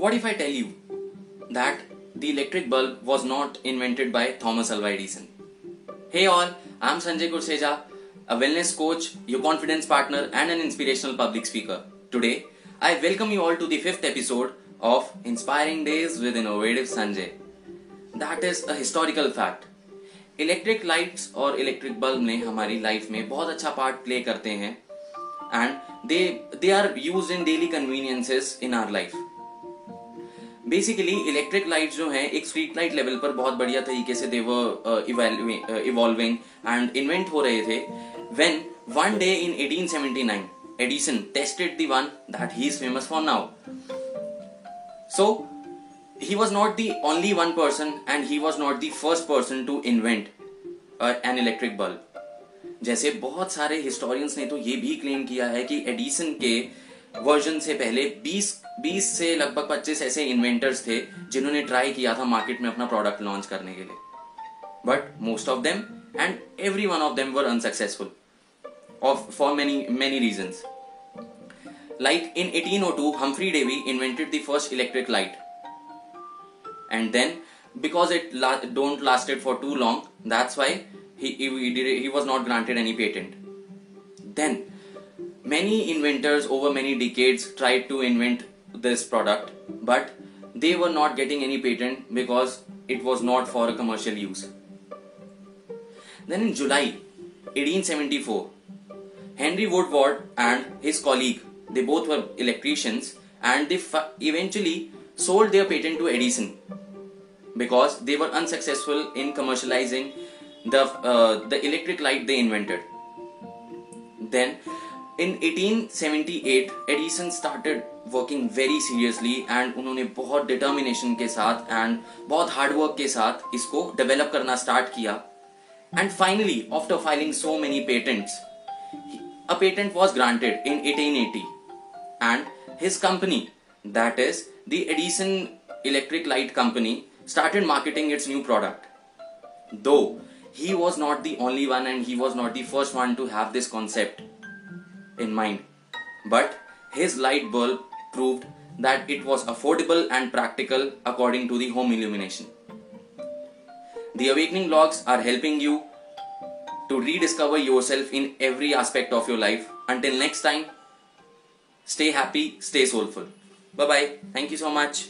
What if I tell you that the electric bulb was not invented by Thomas Alva Edison? Hey all, I'm Sanjay Kurseja, a wellness coach, your confidence partner, and an inspirational public speaker. Today, I welcome you all to the fifth episode of Inspiring Days with Innovative Sanjay. That is a historical fact. Electric lights और electric bulb ने हमारी life में बहुत अच्छा part play करते हैं and they they are use in daily conveniences in our life basically electric light जो है एक स्ट्रीट लाइट लेवल पर बहुत बढ़िया तरीके से देवर इवॉल्विंग एंड इन्वेंट हो रहे थे। When one day in 1879 Edison tested the one that he is famous for now so was not the only one person and he was not the first person to invent uh, an electric bulb. जैसे बहुत सारे historians ने तो ये भी claim किया है कि एडिसन के वर्जन से पहले 20 20 से लगभग 25 ऐसे इन्वेंटर्स थे जिन्होंने ट्राई किया था मार्केट में अपना प्रोडक्ट लॉन्च करने के लिए। But most of them and every one of them were unsuccessful of for many many reason like in eighteen oh two Humphry Davy invented the first electric light and then because it don't lasted for too long that's why he was not granted any patent then many inventors over many decades tried to invent this product but they were not getting any patent because it was not for a commercial use. Then in july 1874 henry woodward and his colleague they both were electricians and they eventually sold their patent to edison because they were unsuccessful in commercializing the uh, the electric light they invented. Then in 1878 Edison started working very seriously and उन्होंने बहुत determination के साथ and बहुत work के साथ इसको develop करना start किया and finally after filing so many patents a patent was granted in 1880 and his company that is the Edison Electric Light Company started marketing its new product. Though he was not the only one and he was not the first one to have this concept in mind, but his light bulb proved that it was affordable and practical according to the home illumination. The awakening logs are helping you to rediscover yourself in every aspect of your life. Until next time, stay happy, stay soulful. Bye bye. Thank you so much.